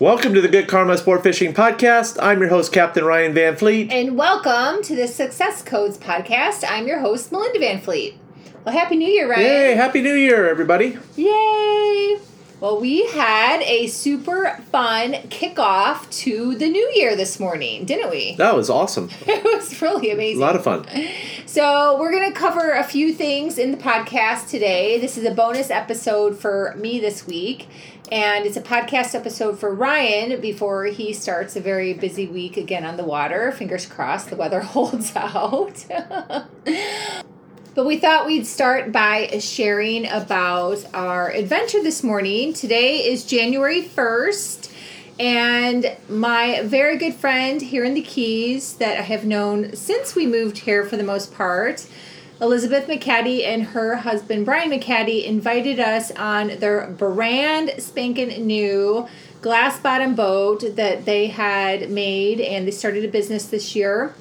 Welcome to the Good Karma Sport Fishing Podcast. I'm your host, Captain Ryan Van Fleet. And welcome to the Success Codes Podcast. I'm your host, Melinda Van Fleet. Well, Happy New Year, Ryan. Yay, Happy New Year, everybody. Yay! Well, we had a super fun kickoff to the new year this morning, didn't we? That was awesome. It was really amazing. A lot of fun. So, we're going to cover a few things in the podcast today. This is a bonus episode for me this week, and it's a podcast episode for Ryan before he starts a very busy week again on the water. Fingers crossed the weather holds out. But we thought we'd start by sharing about our adventure this morning. Today is January 1st, and my very good friend here in the Keys that I have known since we moved here for the most part, Elizabeth McCadie and her husband Brian McCadie invited us on their brand spanking new glass bottom boat that they had made, and they started a business this year.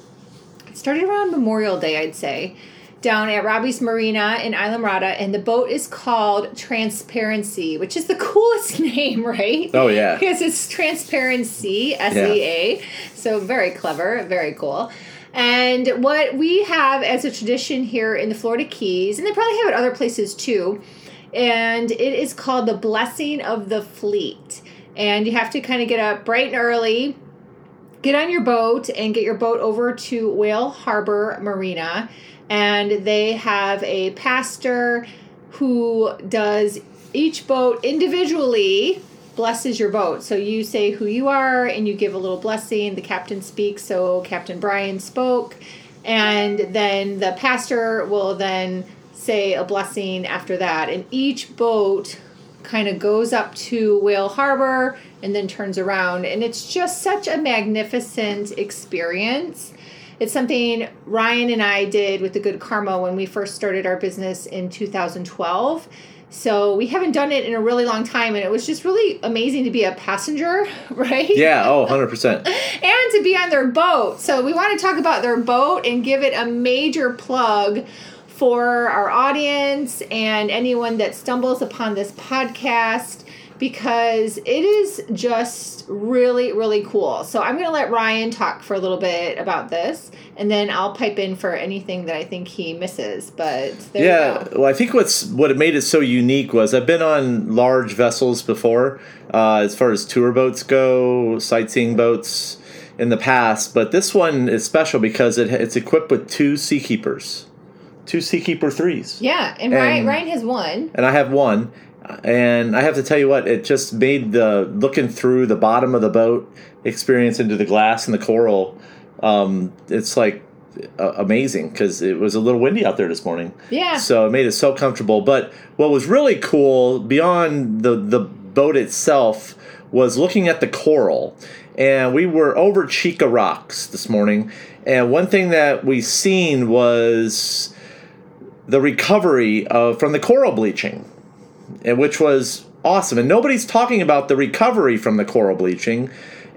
It started around Memorial Day, I'd say down at Robbie's Marina in Isla Islamorada, and the boat is called Transparensea, which is the coolest name, right? Oh, yeah. because it's Transparensea, S E A. So very clever, very cool. And what we have as a tradition here in the Florida Keys, and they probably have it other places too, and it is called the Blessing of the Fleet. And you have to kind of get up bright and early, get on your boat, and get your boat over to Whale Harbor Marina and they have a pastor who does each boat individually blesses your boat. So you say who you are and you give a little blessing. The captain speaks so captain brian spoke. And then the pastor will then say a blessing after that. And each boat kind of goes up to whale harbor and then turns around. And it's just such a magnificent experience it's something Ryan and I did with the Good Karma when we first started our business in 2012. So we haven't done it in a really long time, and it was just really amazing to be a passenger, right? Yeah, oh, 100%. and to be on their boat. So we want to talk about their boat and give it a major plug for our audience and anyone that stumbles upon this podcast because it is just really, really cool. So I'm going to let Ryan talk for a little bit about this, and then I'll pipe in for anything that I think he misses. But there yeah, you go. well, I think what's what made it so unique was I've been on large vessels before, uh, as far as tour boats go, sightseeing boats in the past, but this one is special because it, it's equipped with two Seakeepers, two Seakeeper threes. Yeah, and, Ryan, And- Ryan has one. and I have one. And I have to tell you what, it just made the looking through the bottom of the boat experience into the glass and the coral. Um, it's like uh, amazing because it was a little windy out there this morning. Yeah. So it made it so comfortable. But what was really cool beyond the the boat itself was looking at the coral. And we were over Cheeca Rocks this morning, and one thing that we seen was the recovery of from the coral bleaching and which was awesome. And nobody's talking about the recovery from the coral bleaching.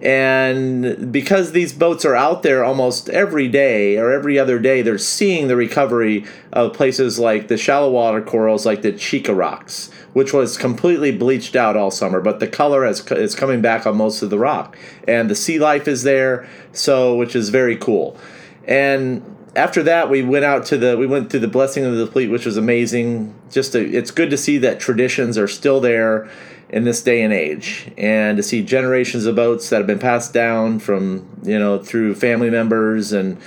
And because these boats are out there almost every day or every other day, they're seeing the recovery of places like the shallow water corals, like the Cheeca Rocks, which was completely bleached out all summer, but the color has, is coming back on most of the rock. And the sea life is there, so which is very cool. And after that we went out to the we went through the blessing of the fleet which was amazing. Just to, it's good to see that traditions are still there in this day and age and to see generations of boats that have been passed down from you know through family members and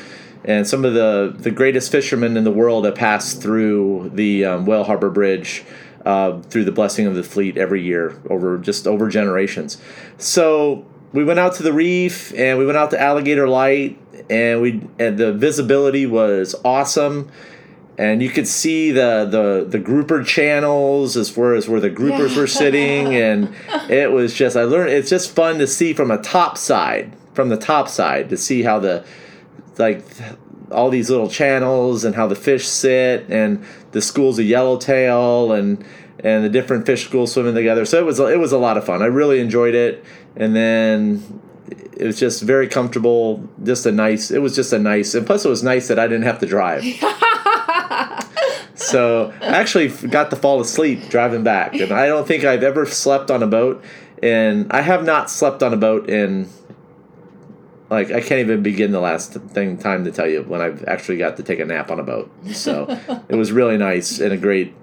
and some of the the greatest fishermen in the world have passed through the um, Whale Harbor Bridge uh, through the blessing of the fleet every year over just over generations. So we went out to the reef and we went out to Alligator Light and we and the visibility was awesome and you could see the the the grouper channels as far as where the groupers Yeah. were sitting and it was just I learned it's just fun to see from a top side from the top side to see how the like all these little channels and how the fish sit and the schools of yellowtail and and the different fish schools swimming together. So it was it was a lot of fun. I really enjoyed it, and then it was just very comfortable. Just a nice. It was just a nice, and plus it was nice that I didn't have to drive. so I actually got to fall asleep driving back, and I don't think I've ever slept on a boat and I have not slept on a boat in like I can't even begin the last thing time to tell you when I've actually got to take a nap on a boat. So it was really nice and a great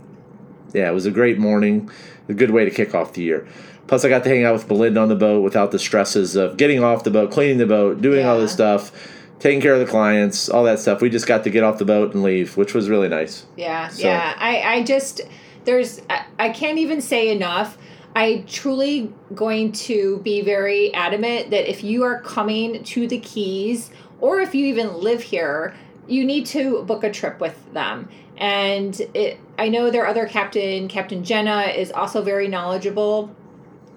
yeah, it was a great morning, a good way to kick off the year. Plus, I got to hang out with Melinda on the boat without the stresses of getting off the boat, cleaning the boat, doing all this stuff, taking care of the clients, all that stuff. We just got to get off the boat and leave, which was really nice. Yeah, So- yeah. I, I just there's I, I can't even say enough. I truly going to be very adamant that if you are coming to the Keys or if you even live here, you need to book a trip with them. And it, I know their other captain, Captain Jenna, is also very knowledgeable.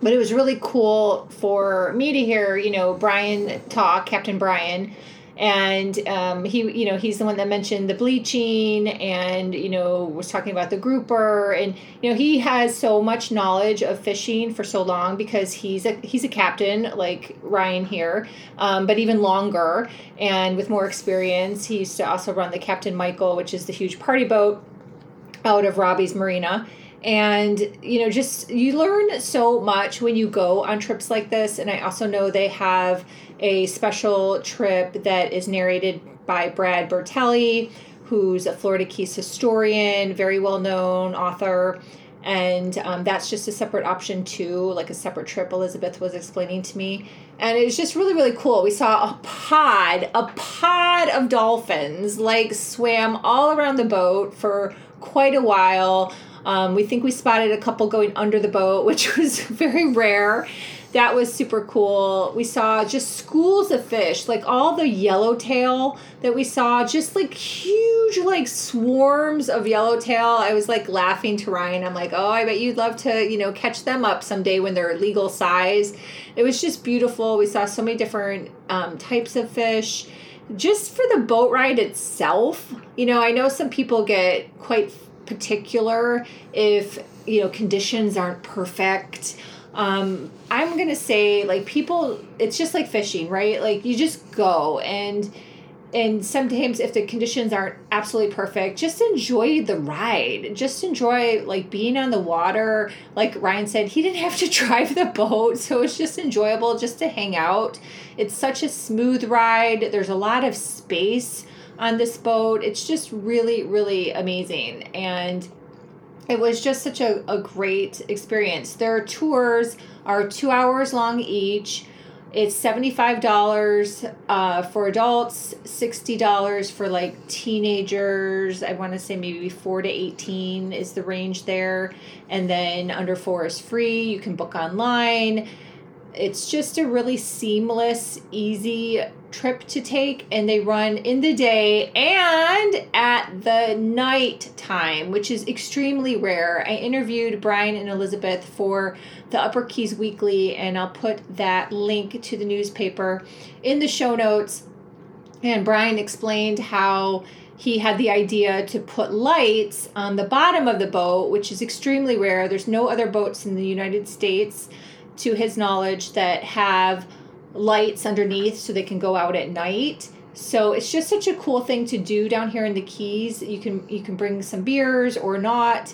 But it was really cool for me to hear, you know, Brian talk, Captain Brian, and um, he you know he's the one that mentioned the bleaching and you know was talking about the grouper. And you know he has so much knowledge of fishing for so long because he's a he's a captain like ryan here um, but even longer. And with more experience he used to also run the captain michael which is the huge party boat out of robbie's marina and you know just you learn so much when you go on trips like this. And i also know they have a special trip that is narrated by brad bertelli who's a florida keys historian very well known author. And um, that's just a separate option too like a separate trip elizabeth was explaining to me. And it was just really really cool. We saw a pod a pod of dolphins like swam all around the boat for quite a while um, we think we spotted a couple going under the boat which was very rare. That was super cool. We saw just schools of fish like all the yellowtail that we saw just like huge like swarms of yellowtail. I was like laughing to ryan. I'm like oh i bet you'd love to you know catch them up someday when they're legal size. It was just beautiful. We saw so many different um, types of fish. Just for the boat ride itself you know i know some people get quite particular if you know conditions aren't perfect. Um, i'm gonna say like people it's just like fishing right? Like you just go and and sometimes if the conditions aren't absolutely perfect just enjoy the ride. Just enjoy like being on the water. Like ryan said he didn't have to drive the boat so it's just enjoyable just to hang out. It's such a smooth ride. There's a lot of space on this boat it's just really really amazing and it was just such a, a great experience their tours are two hours long each it's $75 uh, for adults, $60 for like teenagers. I want to say maybe 4 to 18 is the range there. And then under 4 is free. You can book online. It's just a really seamless, easy trip to take. And they run in the day and at the night time, which is extremely rare. I interviewed Brian and Elizabeth for the Upper Keys Weekly, and I'll put that link to the newspaper in the show notes. And Brian explained how he had the idea to put lights on the bottom of the boat, which is extremely rare. There's no other boats in the United States, to his knowledge, that have lights underneath so they can go out at night. So it's just such a cool thing to do down here in the Keys. You can you can bring some beers or not.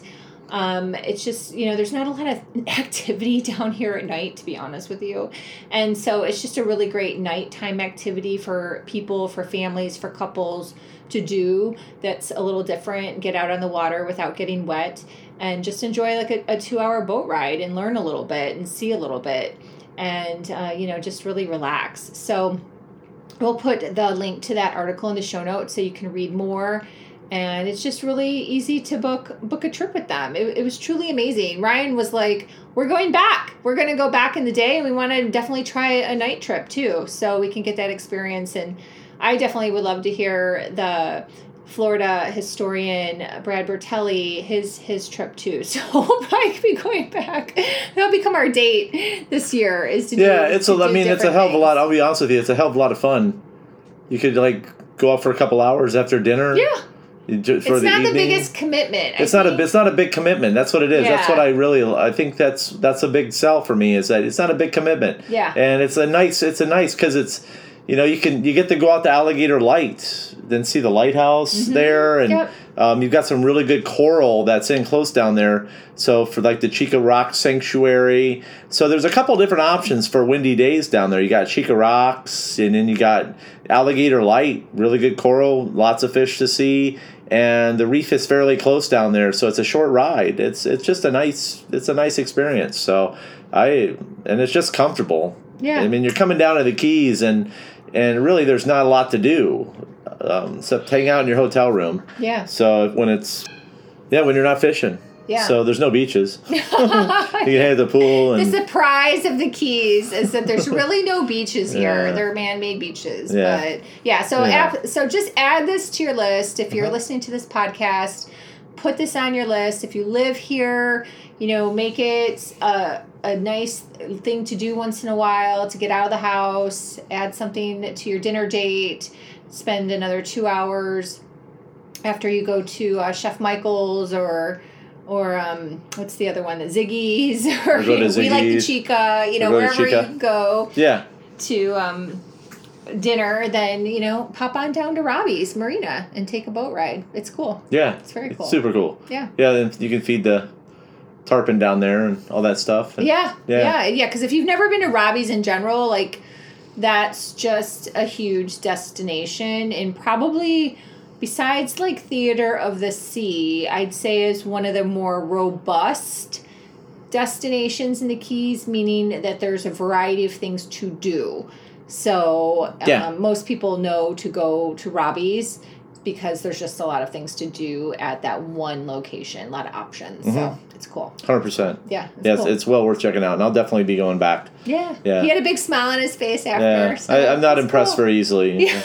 Um, it's just you know there's not a lot of activity down here at night to be honest with you and so it's just a really great nighttime activity for people for families for couples to do that's a little different get out on the water without getting wet and just enjoy like a, a two hour boat ride and learn a little bit and see a little bit and uh, you know just really relax. So we'll put the link to that article in the show notes so you can read more. And it's just really easy to book book a trip with them. It, it was truly amazing. Ryan was like we're going back. We're going to go back in the day and we want to definitely try a night trip too so we can get that experience. And i definitely would love to hear the florida historian brad bertelli his his trip too so we'll probably be going back that'll become our date this year is to Yeah, do, it's to a. I mean, it's a hell of a lot. I'll be honest with you, it's a hell of a lot of fun. You could like go out for a couple hours after dinner. yeah for it's the not evening. the biggest commitment I It's not a. It's not a big commitment. That's what it is. Yeah. That's what I really. I think that's that's a big sell for me. Is that it's not a big commitment. Yeah. And it's a nice. It's a nice because it's, you know, you can you get to go out to Alligator Light, then see the lighthouse there, and Yep. um, you've got some really good coral that's in close down there. So for like the Cheeca Rock Sanctuary, so there's a couple different options for windy days down there. You got Cheeca Rocks, and then you got Alligator Light, really good coral, lots of fish to see, and the reef is fairly close down there, so it's a short ride. It's it's just a nice it's a nice experience. So I and it's just comfortable. Yeah. I mean, you're coming down to the Keys, and and really, there's not a lot to do um, except hang out in your hotel room. Yeah. So when it's yeah, when you're not fishing. Yeah. So there's no beaches. you can hit the pool The surprise of the Keys is that there's really no beaches here. Yeah. They're man-made beaches, Yeah. but yeah. So Yeah. so just add this to your list if you're Uh-huh. listening to this podcast. Put this on your list. If you live here, you know, make it a, a nice thing to do once in a while to get out of the house. Add something to your dinner date. Spend another two hours after you go to uh, Chef Michael's or or um, what's the other one? The Ziggy's or, to we like the Cheeca. You know, wherever you go yeah, to um, dinner, then you know pop on down to Robbie's Marina and take a boat ride. It's cool. yeah, It's very cool. super cool. Yeah. Yeah, then you can feed the tarpon down there and all that stuff. And Yeah, Yeah. yeah, yeah. Because if you've never been to Robbie's in general, like that's just a huge destination, and probably besides like Theater of the Sea, I'd say is one of the more robust destinations in the Keys, meaning that there's a variety of things to do. So Yeah. um, most people know to go to Robbie's because there's just a lot of things to do at that one location, a lot of options. So mm-hmm. it's cool. Hundred percent. Yeah. It's Yes, cool. it's well worth checking out, and I'll definitely be going back. Yeah. Yeah. He had a big smile on his face after. Yeah, so I, I'm not impressed cool. very easily. Yeah.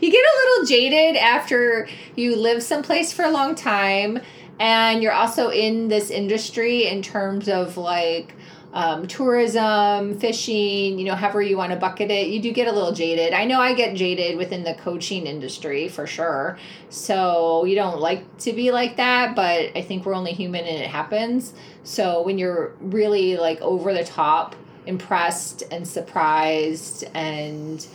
you get a little jaded after you live someplace for a long time and you're also in this industry in terms of like um, tourism, fishing, you know, however you want to bucket it, you do get a little jaded. I know I get jaded within the coaching industry for sure. So you don't like to be like that, but I think we're only human and it happens. So when you're really like over the top, impressed and surprised and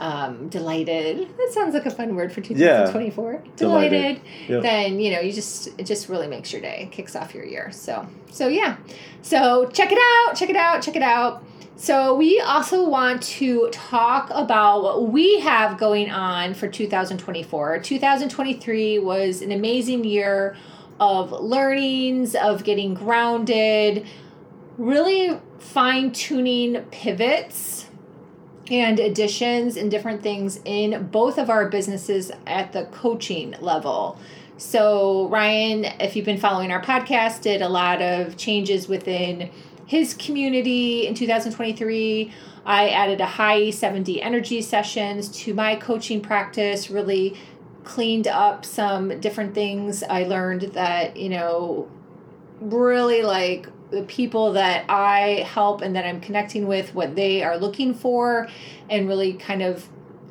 um, delighted. That sounds like a fun word for 2024. Delighted. Delighted. Yep. Then you know you just it just really makes your day, kicks off your year. So so yeah, so check it out, check it out, check it out. So we also want to talk about what we have going on for 2024. 2023 was an amazing year of learnings, of getting grounded, really fine tuning pivots and additions and different things in both of our businesses at the coaching level. So, Ryan, if you've been following our podcast, did a lot of changes within his community in 2023. I added Ahai 7D energy sessions to my coaching practice, really cleaned up some different things. I learned that, you know, really like the people that I help and that I'm connecting with, what they are looking for, and really kind of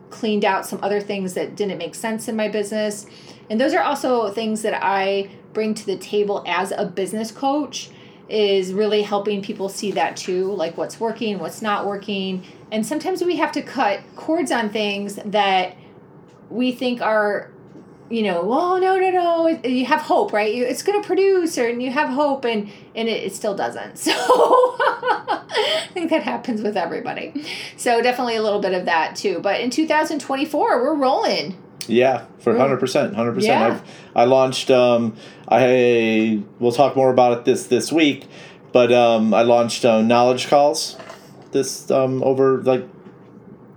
cleaned out some other things that didn't make sense in my business. And those are also things that I bring to the table as a business coach is really helping people see that too, like what's working, what's not working. And sometimes we have to cut cords on things that we think are you know, oh no no no, you have hope, right? You, it's going to produce, or and you have hope, and and it, it still doesn't. So I think that happens with everybody. So definitely a little bit of that too. But in 2024, we're rolling. Yeah, for hundred percent, hundred percent. Yeah. I I launched. Um, I we'll talk more about it this this week, but um, I launched uh, knowledge calls. This um, over like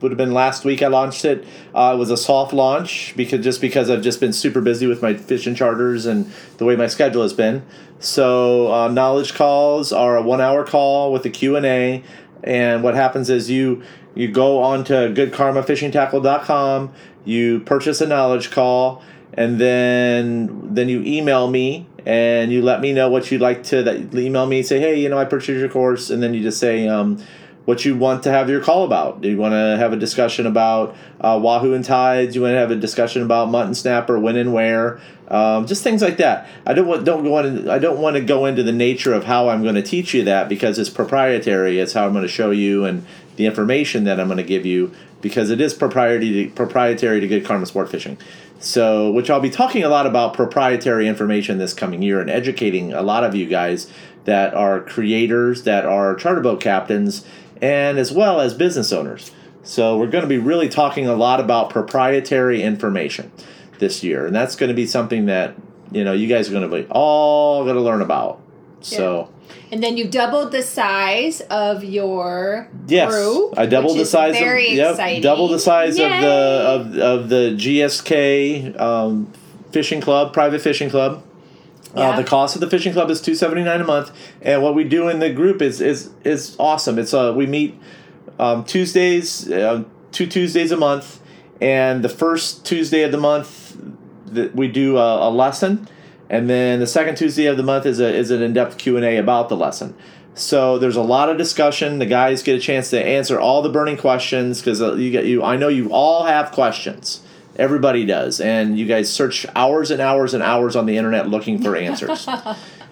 would have been last week. I launched it. Uh, it was a soft launch because just because I've just been super busy with my fishing charters and the way my schedule has been. So uh, knowledge calls are a one hour call with a Q and A, and what happens is you you go on to goodkarmafishingtackle.com, you purchase a knowledge call, and then then you email me and you let me know what you'd like to that email me say hey you know I purchased your course and then you just say um, what you want to have your call about. Do you want to have a discussion about uh, wahoo and tides? You want to have a discussion about mutton snapper, when and where? Um, just things like that. I don't want don't go in, I don't want to go into the nature of how I'm going to teach you that because it's proprietary. It's how I'm going to show you and the information that I'm going to give you because it is proprietary to, proprietary to Good Karma Sport Fishing. So, which I'll be talking a lot about proprietary information this coming year and educating a lot of you guys that are creators, that are charter boat captains, and as well as business owners. So, we're going to be really talking a lot about proprietary information this year, and that's going to be something that you know you guys are going to be all going to learn about. So. And then you doubled the size of your Yes, group. I doubled the size very of yep, exciting. double the size of the of, of the GSK um, fishing club, private fishing club. Uh, the cost of the fishing club is two seventy nine a month, and what we do in the group is is is awesome. It's uh we meet um, Tuesdays, uh, two Tuesdays a month, and the first Tuesday of the month that we do a, a lesson, and then the second Tuesday of the month is a is an in depth Q and A about the lesson. So there's a lot of discussion. The guys get a chance to answer all the burning questions because uh, you get you. I know you all have questions. Everybody does, and you guys search hours and hours and hours on the internet looking for answers,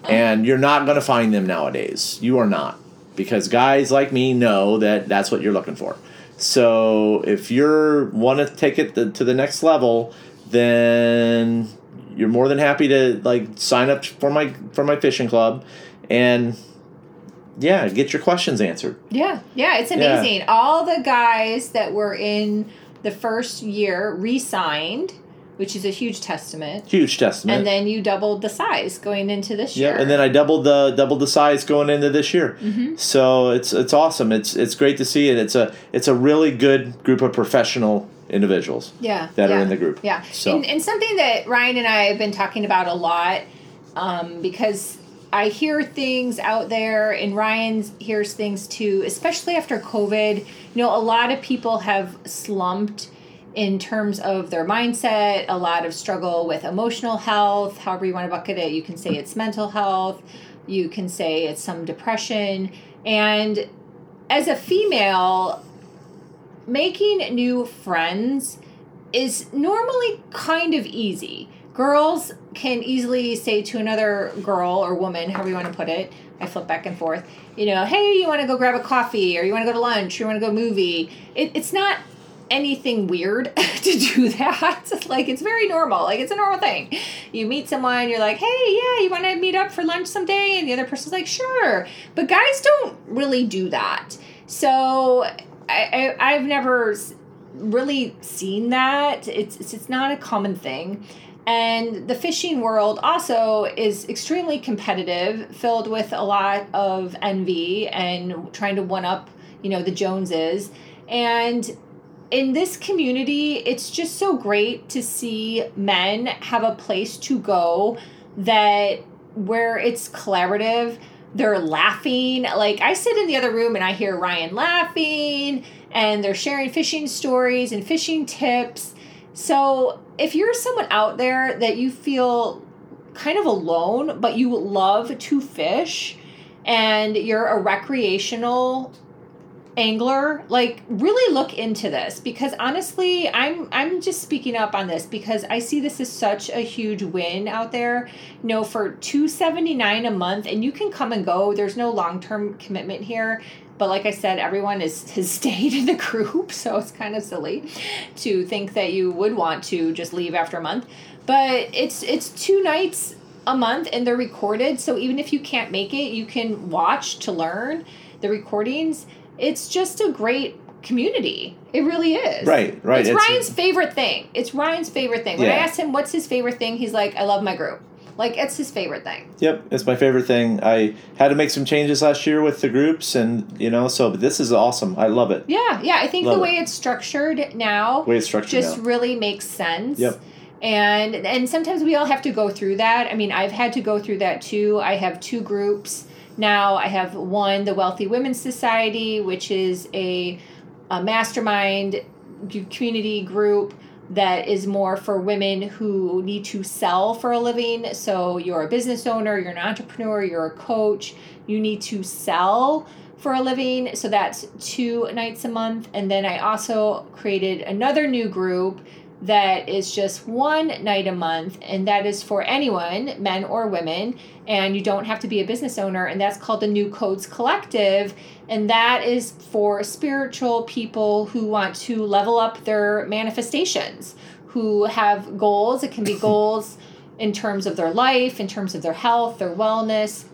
and you're not going to find them nowadays. You are not because guys like me know that that's what you're looking for. So if you're want to take it the, to the next level, then you're more than happy to like sign up for my for my fishing club, and yeah, get your questions answered. Yeah, yeah, it's Yeah. amazing. All the guys that were in the first year re-signed, which is a huge testament. Huge testament. And then you doubled the size going into this year. Yeah, and then I doubled the doubled the size going into this year. Mm-hmm. So it's it's awesome. It's it's great to see, and it's a it's a really good group of professional individuals. yeah, that are in the group. Yeah, So- and, and something that Ryan and I have been talking about a lot, um, because I hear things out there, and Ryan hears things too, especially after COVID. You know, a lot of people have slumped in terms of their mindset, a lot of struggle with emotional health, however you want to bucket it. You can say it's mental health, you can say it's some depression. And as a female, making new friends is normally kind of easy. Girls can easily say to another girl or woman, however you want to put it, I flip back and forth, you know, hey, you want to go grab a coffee or you want to go to lunch or you want to go movie. It, it's not anything weird to do that. like, it's very normal. Like, it's a normal thing. You meet someone, you're like, hey, yeah, you want to meet up for lunch someday? And the other person's like, sure. But guys don't really do that. So I, I, I've never really seen that. It's, it's, it's not a common thing. And the fishing world also is extremely competitive, filled with a lot of envy and trying to one up, you know, the Joneses. And in this community, it's just so great to see men have a place to go that where it's collaborative, they're laughing. Like I sit in the other room and I hear Ryan laughing and they're sharing fishing stories and fishing tips. So, if you're someone out there that you feel kind of alone, but you love to fish and you're a recreational angler like really look into this because honestly i'm i'm just speaking up on this because i see this as such a huge win out there. You know for 279 a month and you can come and go. There's no long-term commitment here but like i said everyone is has stayed in the group so it's kind of silly to think that you would want to just leave after a month. But it's it's two nights a month and they're recorded so even if you can't make it you can watch to learn the recordings. It's just a great community. It really is. Right, right. it's, It's- ryan's favorite thing. It's ryan's favorite thing. When i Yeah. asked him what's his favorite thing? He's like i love my group like it's his favorite thing Yep, it's my favorite thing. I had to make some changes last year with the groups, and you know, so but this is awesome. I love it. yeah yeah i think Love the it. way it's structured now way it's structured just now. really makes sense Yep. and and sometimes we all have to go through that i mean i've had to go through that too i have two groups now i have one the wealthy women's society which is a, a mastermind community group that is more for women who need to sell for a living. So you're a business owner you're an entrepreneur you're a coach you need to sell for a living. So that's two nights a month. And then i also created another new group that is just one night a month, and that is for anyone, men or women, and you don't have to be a business owner, and that's called the New Codes Collective, and that is for spiritual people who want to level up their manifestations, who have goals. It can be goals in terms of their life, in terms of their health, their wellness,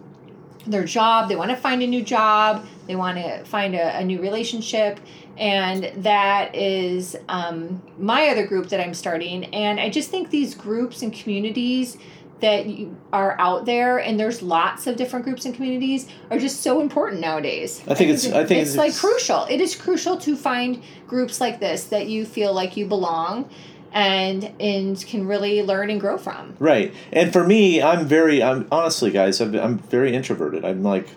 their job. They want to find a new job, they want to find a, a new relationship and that is um, my other group that I'm starting. And I just think these groups and communities that are out there, and there's lots of different groups and communities, are just so important nowadays. I think it's. I think it's, it's like crucial. It is crucial to find groups like this that you feel like you belong and and can really learn and grow from. Right. And for me, I'm very I'm honestly guys, I'm, I'm very introverted. I'm like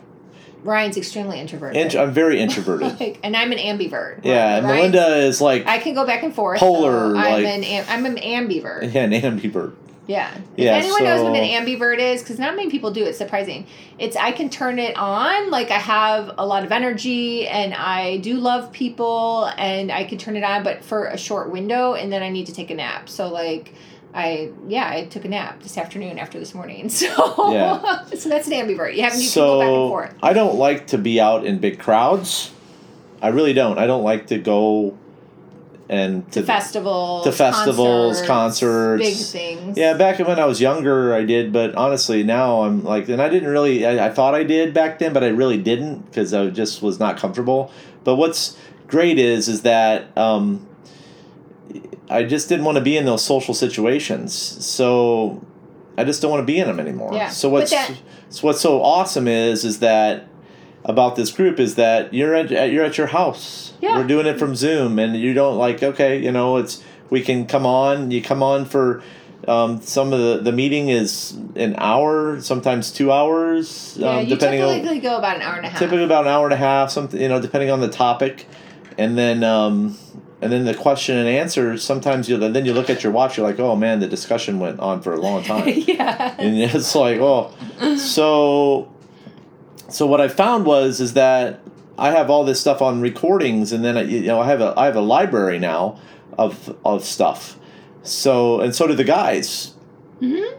Ryan's extremely introverted. I'm very introverted. like, and I'm an ambivert. Yeah, and Melinda is like I can go back and forth. Polar. So I'm like, an I'm an ambivert. Yeah, an ambivert. Yeah. If yeah, anyone so, knows what an ambivert is, because not many people do, it's surprising. It's I can turn it on, like I have a lot of energy and I do love people and I can turn it on, but for a short window and then I need to take a nap. So like I yeah, I took a nap this afternoon after this morning. So yeah. so that's an ambivert. You have you so, go back and forth. I don't like to be out in big crowds. I really don't. I don't like to go and to, to festivals, to festivals, concerts, concerts, big things. Yeah, back when I was younger, I did, but honestly, now I'm like, and I didn't really. I, I thought I did back then, but I really didn't because I just was not comfortable. But what's great is is that um, I just didn't want to be in those social situations. So I just don't want to be in them anymore. Yeah. So what's that, so what's so awesome is is that about this group is that you're at you're at your house. Yeah. We're doing it from Zoom, and you don't like okay, you know, it's we can come on. You come on for. Um, some of the, the meeting is an hour, sometimes two hours. Yeah, um, you depending typically on, go about an hour and a half. Typically about an hour and a half, something you know, depending on the topic, and then um, and then the question and answer sometimes you then you look at your watch you're like oh man the discussion went on for a long time. Yeah. And it's like oh. So so what i found was is that i have all this stuff on recordings and then I, you know i have a i have a library now of of stuff. So and so do the guys. Mm-hmm.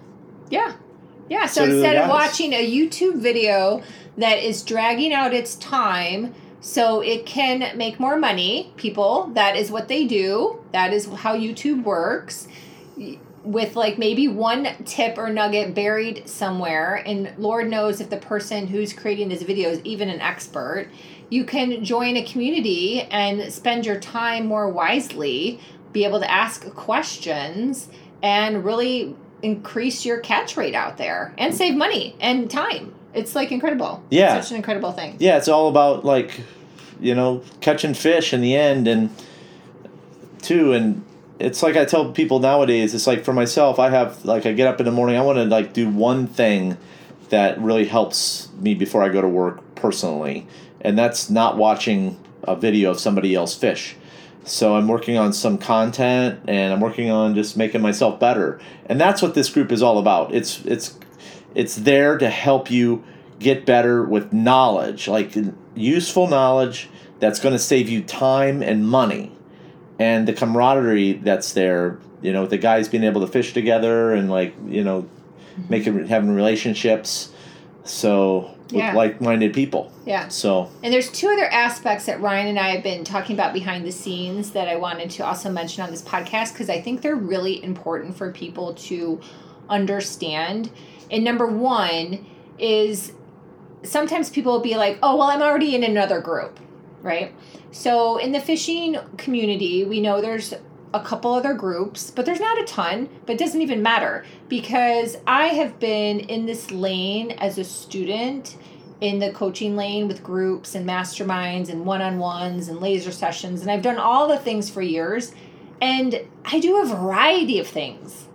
Yeah. Yeah so, so instead of watching a youtube video that is dragging out its time so it can make more money, people. That is what they do. That is how YouTube works. With like maybe one tip or nugget buried somewhere, and Lord knows if the person who's creating this video is even an expert, you can join a community and spend your time more wisely, be able to ask questions, and really increase your catch rate out there and save money and time. It's like incredible. Yeah. It's such an incredible thing. Yeah, it's all about like, you know, catching fish in the end and too and it's like I tell people nowadays, it's like for myself, I have like I get up in the morning, I want to like do one thing that really helps me before I go to work personally. And that's not watching a video of somebody else fish. So I'm working on some content and I'm working on just making myself better. And that's what this group is all about. It's it's it's there to help you get better with knowledge, like useful knowledge that's going to save you time and money. And the camaraderie that's there, you know, the guys being able to fish together and like, you know, making having relationships. So with yeah. like-minded people. Yeah. So. And there's two other aspects that Ryan and I have been talking about behind the scenes that I wanted to also mention on this podcast because I think they're really important for people to understand and number one is sometimes people will be like, oh, well, I'm already in another group, right? So in the fishing community, we know there's a couple other groups, but there's not a ton, but it doesn't even matter because I have been in this lane as a student in the coaching lane with groups and masterminds and one-on-ones and laser sessions and I've done all the things for years and I do a variety of things.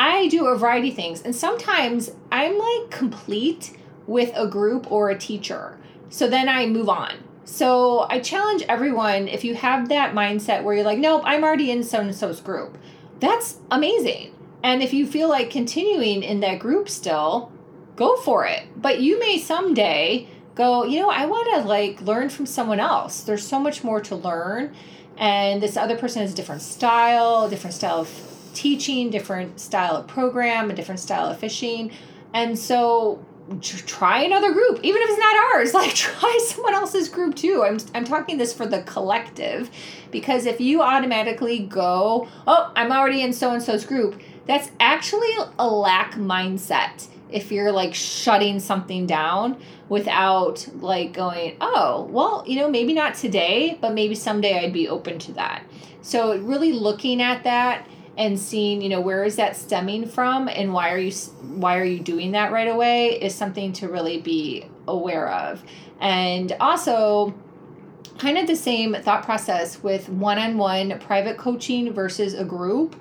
I do a variety of things, and sometimes I'm like complete with a group or a teacher. So then I move on. So I challenge everyone if you have that mindset where you're like, nope, I'm already in so and so's group. That's amazing. And if you feel like continuing in that group still, go for it. But you may someday go, you know, I want to like learn from someone else. There's so much more to learn. And this other person has a different style, different style of teaching, different style of program, a different style of fishing. And so try another group even if it's not ours. Like try someone else's group too. I'm, I'm talking this for the collective because if you automatically go oh i'm already in so and so's group that's actually a lack mindset if you're like shutting something down without like going oh well you know maybe not today but maybe someday i'd be open to that. So really looking at that and seeing you know where is that stemming from and why are you why are you doing that right away is something to really be aware of. And also kind of the same thought process with one-on-one private coaching versus a group.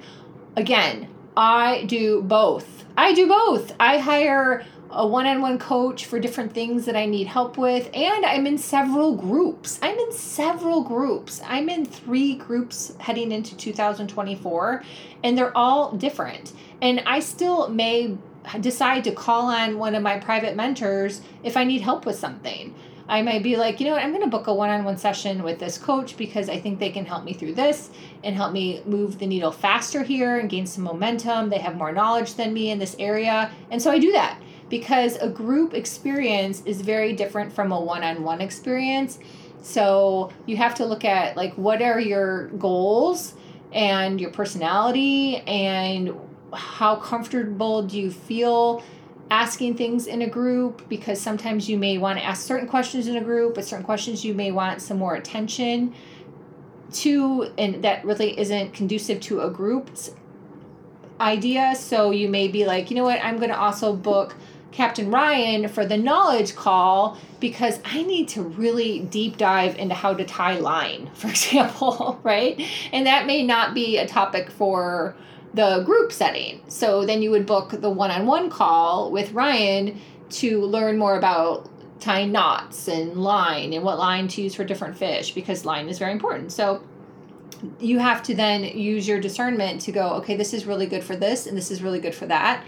Again i do both. I do both. I hire a one-on-one coach for different things that I need help with and I'm in several groups. I'm in several groups. I'm in 3 groups heading into 2024 and they're all different. And I still may decide to call on one of my private mentors if I need help with something. I might be like, you know what, I'm going to book a one on one session with this coach because I think they can help me through this and help me move the needle faster here and gain some momentum. They have more knowledge than me in this area. And so I do that because a group experience is very different from a one-on-one experience. So you have to look at like what are your goals and your personality and how comfortable do you feel asking things in a group? Because sometimes you may want to ask certain questions in a group but certain questions you may want some more attention to and that really isn't conducive to a group's idea. So you may be like you know what? I'm going to also book Captain Ryan for the knowledge call because I need to really deep dive into how to tie line, for example, right? And that may not be a topic for the group setting. So then you would book the one on one call with Ryan to learn more about tying knots and line and what line to use for different fish because line is very important. So you have to then use your discernment to go, okay, this is really good for this and this is really good for that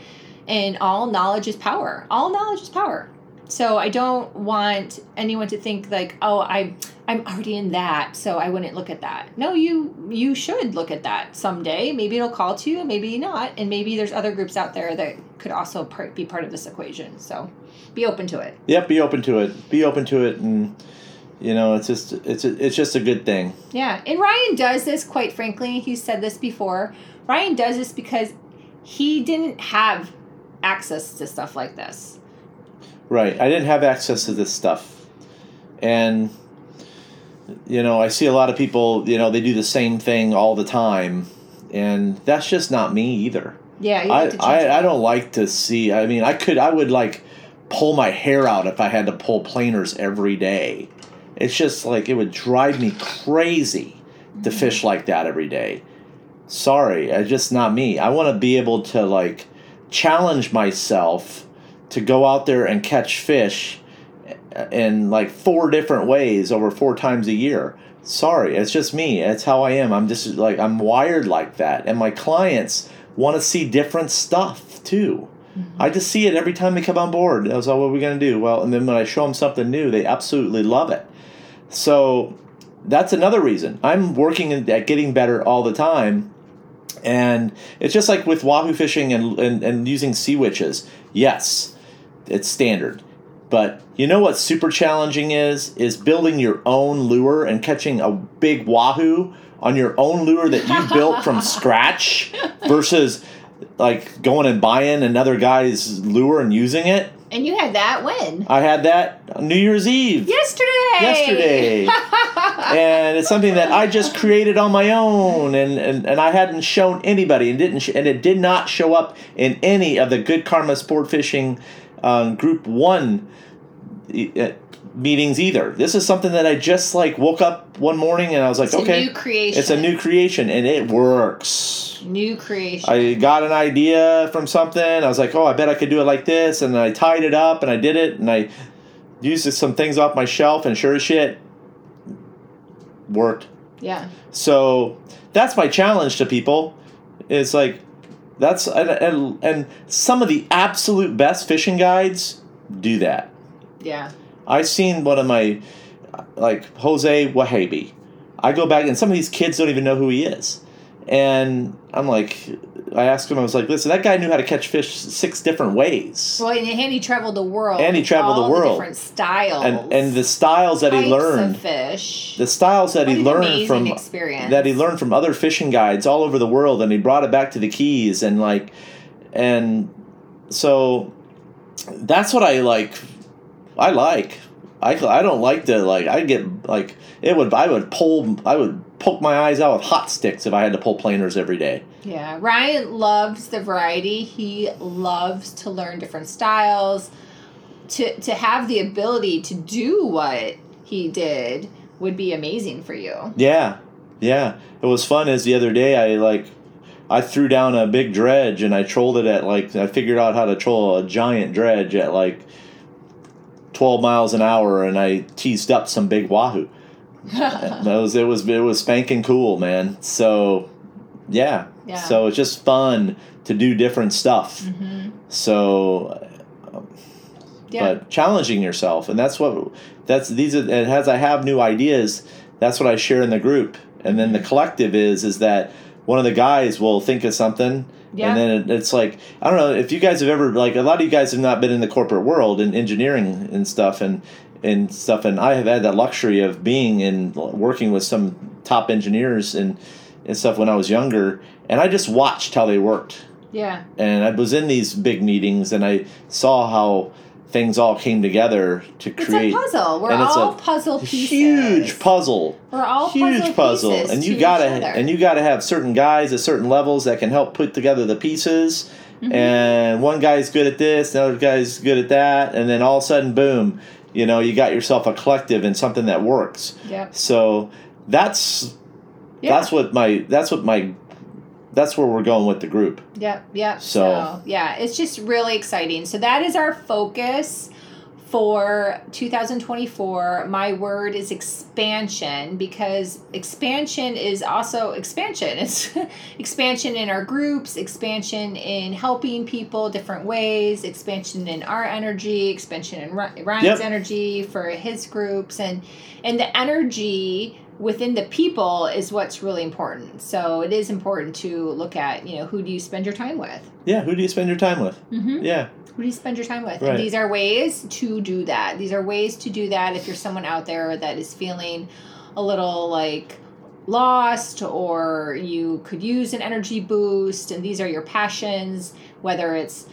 and all knowledge is power. All knowledge is power. So I don't want anyone to think like, oh, I I'm already in that, so I wouldn't look at that. No, you you should look at that someday. Maybe it'll call to you, maybe not, and maybe there's other groups out there that could also part, be part of this equation. So be open to it. Yep, be open to it. Be open to it and you know it's just it's a, it's just a good thing yeah and ryan does this quite frankly he said this before ryan does this because he didn't have access to stuff like this. Right. I didn't have access to this stuff. And you know, I see a lot of people, you know, they do the same thing all the time and that's just not me either. Yeah, I I, I don't like to see I mean, I could I would like pull my hair out if I had to pull planers every day. It's just like it would drive me crazy to mm-hmm. fish like that every day. Sorry, it's just not me. I want to be able to like challenge myself to go out there and catch fish in like four different ways over four times a year. Sorry, it's just me. It's how I am. I'm just like I'm wired like that. And my clients want to see different stuff too. Mm-hmm. I just see it every time they come on board. I was like, what are we going to do? Well, and then when I show them something new, they absolutely love it. So that's another reason. I'm working at getting better all the time and it's just like with wahoo fishing and, and, and using sea witches. Yes, it's standard. But you know what super challenging is? Is building your own lure and catching a big wahoo on your own lure that you built from scratch versus like going and buying another guy's lure and using it. And you had that when? I had that New Year's Eve. Yesterday. Yesterday. and it's something that I just created on my own, and, and, and I hadn't shown anybody, and didn't sh- and it did not show up in any of the Good Karma Sport Fishing um, Group One uh, meetings either. This is something that I just like woke up one morning and I was like, it's okay, new creation. it's a new creation, and it works. New creation. I got an idea from something. I was like, oh, I bet I could do it like this. And I tied it up and I did it. And I used some things off my shelf and sure as shit, worked. Yeah. So that's my challenge to people. It's like, that's, and, and, and some of the absolute best fishing guides do that. Yeah. I've seen one of my like Jose Wejebe. I go back and some of these kids don't even know who he is. And I'm like I asked him, I was like, listen, that guy knew how to catch fish six different ways. Well, and he traveled the world. And he traveled all the world. different styles. And and the styles that he learned of fish. the styles that What he learned from experience. that he learned from other fishing guides all over the world and he brought it back to the keys and like and so that's what I like I like I, I don't like to like I get like it would I would pull I would poke my eyes out with hot sticks if I had to pull planers every day Yeah, Ryan loves the variety. He loves to learn different styles. To to have the ability to do what he did would be amazing for you. Yeah, yeah. It was fun. As the other day, I like, I threw down a big dredge and I trolled it at like I figured out how to troll a giant dredge at like twelve miles an hour, and I teased up some big wahoo. It was it was it was spanking cool, man. So, yeah. Yeah. So it's just fun to do different stuff. hmm So Yeah. but challenging yourself and that's what that's these are and as i have new ideas that's what i share in the group and then the collective is is that one of the guys will think of something Yeah. and then it, it's like i don't know if you guys have ever like a lot of you guys have not been in the corporate world in engineering and stuff and and stuff and i have had that luxury of being and working with some top engineers and and stuff when i was younger and i just watched how they worked yeah. and I was in these big meetings and I saw how things all came together to It's create a puzzle. We're and it's all a puzzle pieces. huge puzzle. We're all huge puzzle, pieces and you to gotta and you gotta have certain guys at certain levels that can help put together the pieces. Mm-hmm. And one guy's good at this, another other guy's good at that, and then all of a sudden, boom! You know, you got yourself a collective and something that works. Yeah. So that's Yeah. that's what my that's what my that's where we're going with the group. Yep, yep. So- So, yeah, it's just really exciting. So that is our focus for 2024. My word is expansion because expansion is also expansion. It's expansion in our groups, expansion in helping people different ways, expansion in our energy, expansion in Ryan's Yep. energy for his groups and and the energy within the people is what's really important. So it is important to look at, you know, who do you spend your time with? Yeah, who do you spend your time with? Mm-hmm. Yeah. Who do you spend your time with? Right. And these are ways to do that. These are ways to do that if you're someone out there that is feeling a little like lost or you could use an energy boost and these are your passions, whether it's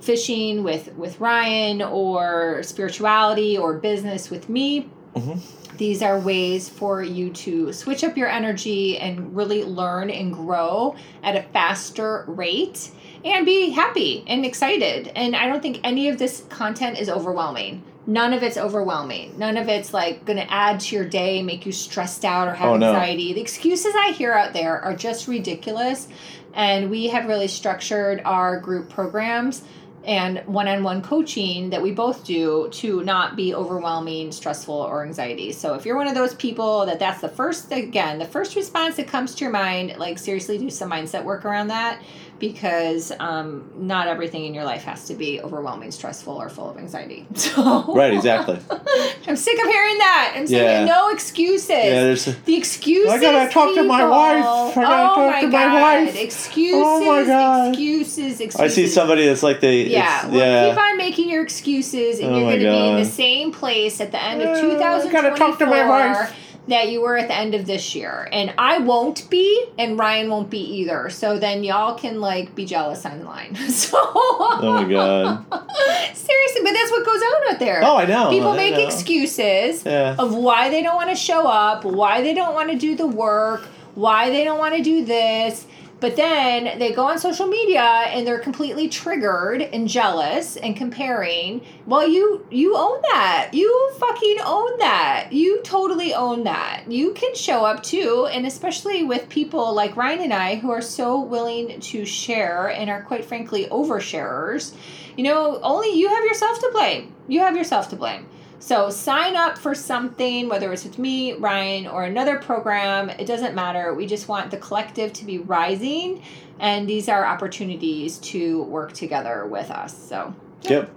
fishing with with Ryan or spirituality or business with me. Mhm. These are ways for you to switch up your energy and really learn and grow at a faster rate and be happy and excited. And I don't think any of this content is overwhelming. None of it's overwhelming. None of it's like going to add to your day, make you stressed out or have Oh, no. anxiety. The excuses I hear out there are just ridiculous. And we have really structured our group programs and one-on-one coaching that we both do to not be overwhelming stressful or anxiety. So if you're one of those people that that's the first again the first response that comes to your mind like seriously do some mindset work around that because um, not everything in your life has to be overwhelming stressful or full of anxiety so Right, exactly. i'm sick of hearing that i'm saying Yeah. no excuses Yeah, there's the excuses. I gotta talk to my wife. I gotta oh talk my to my God. wife. Excuses. Oh my God. Excuses. Excuses. I see somebody that's like they Yeah, well, yeah. keep on making your excuses, and Oh you're going to be in the same place at the end of Uh, I 2024 gotta talk to my wife. That you were at the end of this year. And I won't be, and Ryan won't be either. So then y'all can like be jealous online. So Oh my god. seriously, but that's what goes on out there. Oh, I know. People I make know. excuses Yeah. of why they don't want to show up, why they don't want to do the work, why they don't want to do this. But then they go on social media and they're completely triggered and jealous and comparing. Well, you you own that. You fucking own that. You totally own that. You can show up too, and especially with people like Ryan and I who are so willing to share and are quite frankly oversharers. You know, only you have yourself to blame. You have yourself to blame. So sign up for something, whether it's with me, Ryan, or another program. It doesn't matter. We just want the collective to be rising, and these are opportunities to work together with us. So Yep.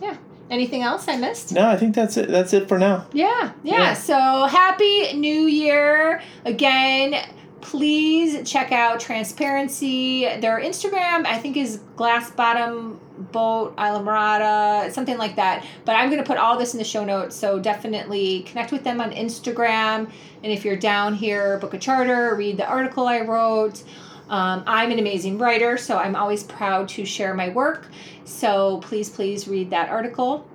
yeah. Anything else I missed? No, I think that's it. That's it for now. Yeah, yeah. Yeah. So happy New Year again. Please check out Transparensea. Their Instagram, I think, is Glass Bottom Boat Islamorada, something like that. But I'm going to put all this in the show notes. So definitely connect with them on Instagram. And if you're down here, book a charter, read the article I wrote. Um, I'm an amazing writer, so I'm always proud to share my work. So please, please read that article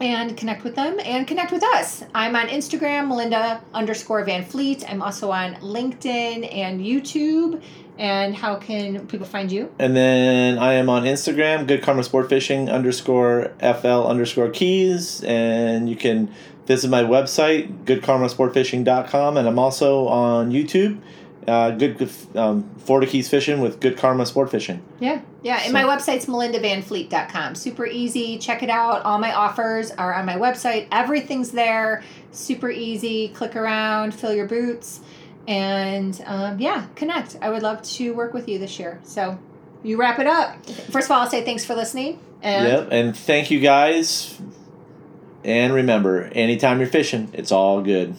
and connect with them and connect with us. I'm on Instagram, Melinda underscore Van Fleet. I'm also on LinkedIn and YouTube. And how can people find you? And then I am on Instagram, Good Karma Sport Fishing underscore FL underscore keys. And you can visit my website, goodkarmasportfishing.com. And I'm also on YouTube, uh, Good um, Florida Keys Fishing with Good Karma Sport Fishing. Yeah. Yeah. And So- my website's melindavanfleet.com. Super easy. Check it out. All my offers are on my website. Everything's there. Super easy. Click around, fill your boots. And um, yeah, connect. I would love to work with you this year. So you wrap it up. First of all, I'll say thanks for listening. And Yep. And thank you guys. And remember, anytime you're fishing, it's all good.